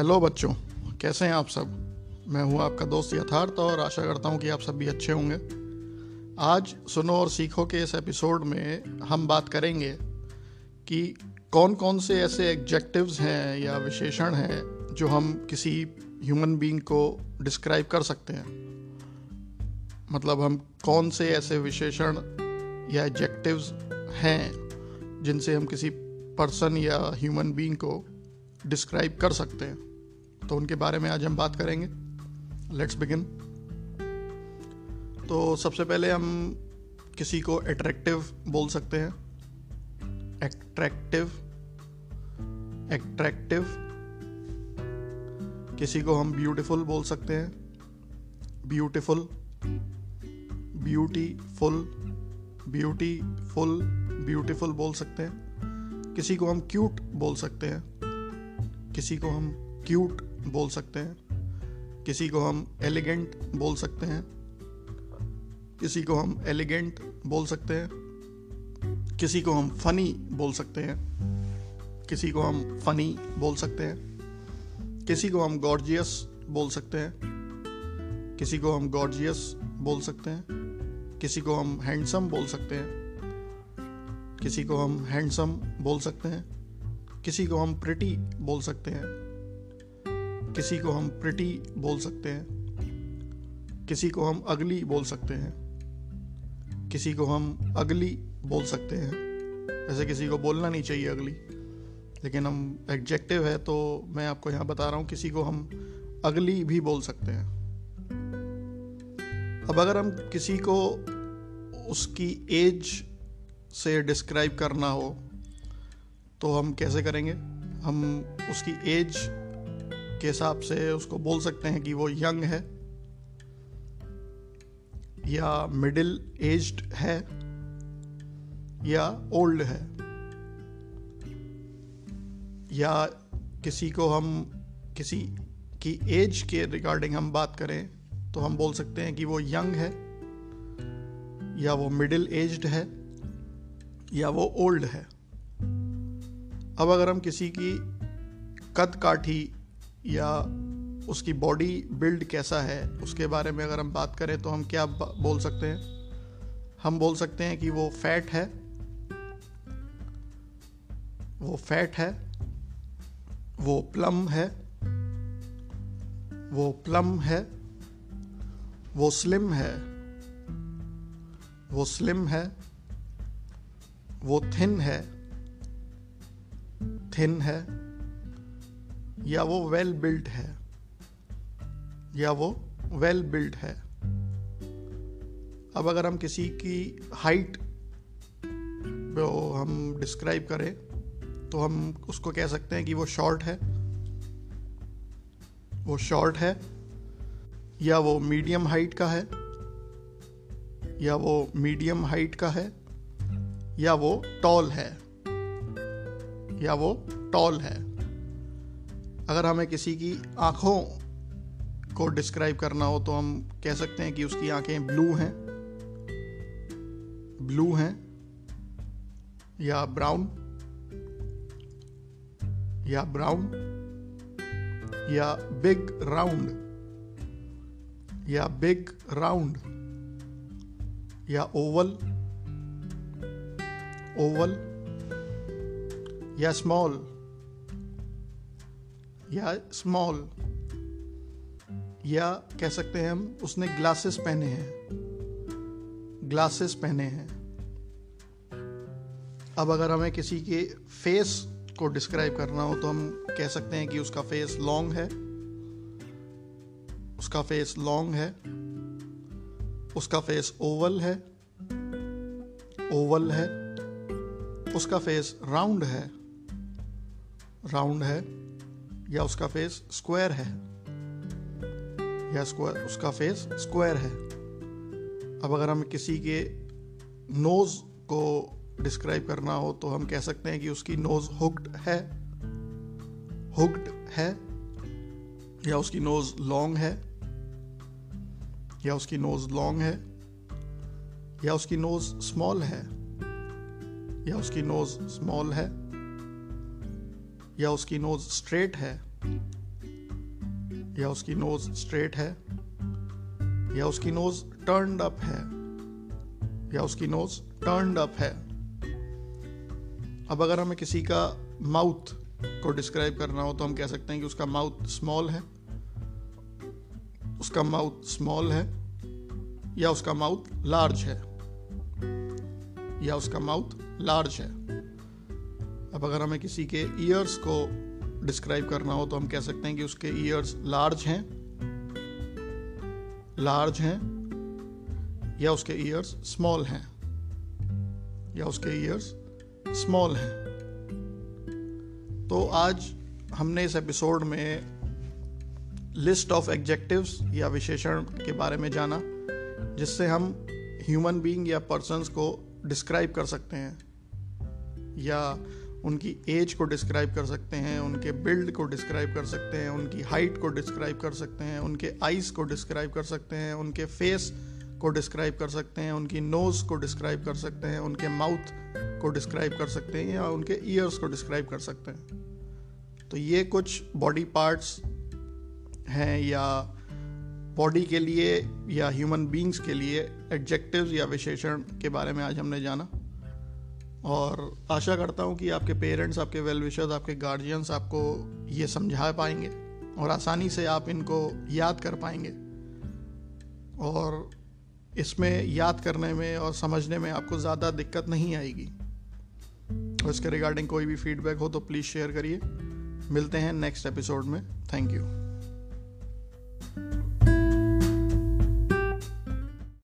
Hello बच्चों। कैसे हैं आप सब? मैं हूँ आपका दोस्त यथार्थ और आशा करता हूँ कि आप सब भी अच्छे होंगे। आज सुनो और सीखो के इस एपिसोड में हम बात करेंगे कि कौन कौन से ऐसे एग्जेक्टिव्स हैं या विशेषण हैं जो हम किसी ह्यूमन बीइंग को डिस्क्राइब कर सकते हैं। मतलब हम कौन से ऐसे विशेषण या एडजेक्टिव्स हैं जिनसे हम किसी पर्सन या ह्यूमन बीइंग को डिस्क्राइब कर सकते हैं। तो उनके बारे में आज हम बात करेंगे। लेट्स बिगिन तो सबसे पहले हम किसी को अट्रैक्टिव बोल सकते हैं। एट्रैक्टिव एट्रैक्टिव किसी को हम ब्यूटीफुल बोल सकते हैं। ब्यूटीफुल ब्यूटीफुल ब्यूटीफुल ब्यूटीफुल बोल सकते हैं। किसी को हम क्यूट बोल सकते हैं। किसी को हम क्यूट बोल सकते हैं किसी को हम एलिगेंट बोल सकते हैं किसी को हम एलिगेंट बोल सकते हैं किसी को हम फनी बोल सकते हैं किसी को हम फनी बोल सकते हैं किसी को हम गॉर्जियस बोल सकते हैं किसी को हम गॉर्जियस बोल सकते हैं किसी को हम हैंडसम बोल सकते हैं किसी को हम हैंडसम बोल सकते हैं किसी को हम प्रिटी बोल सकते हैं किसी को हम प्रिटी बोल सकते हैं, किसी को हम अगली बोल सकते हैं, किसी को हम अगली बोल सकते हैं। ऐसे किसी को बोलना नहीं चाहिए अगली लेकिन हम एग्जेक्टिव है तो मैं आपको यहाँ बता रहा हूँ, किसी को हम अगली भी बोल सकते हैं। अब अगर हम किसी को उसकी एज से डिस्क्राइब करना हो तो हम कैसे करेंगे? हम उसकी एज के हिसाब से उसको बोल सकते हैं कि वो यंग है या मिडिल एज्ड है या ओल्ड है या किसी को हम किसी की एज के रिगार्डिंग हम बात करें तो हम बोल सकते हैं कि वो यंग है या वो मिडिल एज्ड है या वो ओल्ड है। अब अगर हम किसी की कद काठी या उसकी बॉडी बिल्ड कैसा है, उसके बारे में अगर हम बात करें तो हम क्या बोल सकते हैं? हम बोल सकते हैं कि वो फैट है। वो फैट है। वो प्लम है। वो प्लम है। वो स्लिम है। वो स्लिम है। वो थिन है। थिन है। या वो वेल बिल्ट है, या वो वेल बिल्ट है। अब अगर हम किसी की हाइट को हम डिस्क्राइब करें तो हम उसको कह सकते हैं कि वो शॉर्ट है, वो शॉर्ट है, या वो मीडियम हाइट का है, या वो मीडियम हाइट का है, या वो टॉल है, या वो टॉल है। अगर हमें किसी की आँखों को डिस्क्राइब करना हो तो हम कह सकते हैं कि उसकी आँखें ब्लू हैं। ब्लू हैं या ब्राउन या ब्राउन या बिग राउंड या बिग राउंड या ओवल ओवल या स्मॉल या स्मॉल या कह सकते हैं हम, उसने ग्लासेस पहने हैं। ग्लासेस पहने हैं। अब अगर हमें किसी के फेस को डिस्क्राइब करना हो तो हम कह सकते हैं कि उसका फेस लॉन्ग है। उसका फेस लॉन्ग है। उसका फेस ओवल है। ओवल है। उसका फेस राउंड है। राउंड है। या उसका फेस स्क्वायर है। या स्क्वायर उसका फेस स्क्वायर है। अब अगर हम किसी के नोज़ को डिस्क्राइब करना हो तो हम कह सकते हैं कि उसकी नोज़ हुक्ड है। हुक्ड है। या उसकी नोज़ लॉन्ग है। या उसकी नोज़ लॉन्ग है। या उसकी नोज़ स्मॉल है। या उसकी नोज़ स्मॉल है। या उसकी नोज़ स्ट्रेट है, या उसकी नोज़ स्ट्रेट है, या उसकी नोज़ टर्नड अप है, या उसकी नोज़ टर्नड अप है। अब अगर हमें किसी का माउथ को डिस्क्राइब करना हो तो हम कह सकते हैं कि उसका माउथ स्मॉल है, उसका माउथ स्मॉल है, या उसका माउथ लार्ज है, या उसका माउथ लार्ज है। अब अगर हमें किसी के ईयर्स को डिस्क्राइब करना हो तो हम कह सकते हैं कि उसके ईयर्स लार्ज हैं लार्ज हैं, या उसके ईयर्स स्मॉल हैं, या उसके ईयर्स स्मॉल हैं। तो आज हमने इस एपिसोड में लिस्ट ऑफ़ एग्जेक्टिव्स या विशेषण के बारे में जाना, जिससे हम ह्यूमन बीइंग या पर्सनस को डिस्क्राइब कर सकते हैं, या उनकी एज को डिस्क्राइब कर सकते हैं, उनके बिल्ड को डिस्क्राइब कर सकते हैं, उनकी हाइट को डिस्क्राइब कर सकते हैं, उनके आइज़ को डिस्क्राइब कर सकते हैं, उनके फेस को डिस्क्राइब कर सकते हैं, उनकी नोज़ को डिस्क्राइब कर सकते हैं, उनके माउथ को डिस्क्राइब कर सकते हैं या उनके ईयर्स को डिस्क्राइब कर सकते हैं। तो ये कुछ बॉडी पार्ट्स हैं या बॉडी के लिए या ह्यूमन बींग्स के लिए एडजेक्टिव्स या विशेषण के बारे में आज हमने जाना। और आशा करता हूँ कि आपके पेरेंट्स, आपके वेल विशर्स आपके गार्जियंस आपको ये समझा पाएँगे और आसानी से आप इनको याद कर पाएँगे। और इसमें याद करने में और समझने में आपको ज़्यादा दिक्कत नहीं आएगी। और इसके रिगार्डिंग कोई भी फीडबैक हो तो प्लीज़ शेयर करिए। मिलते हैं नेक्स्ट एपिसोड में। Thank you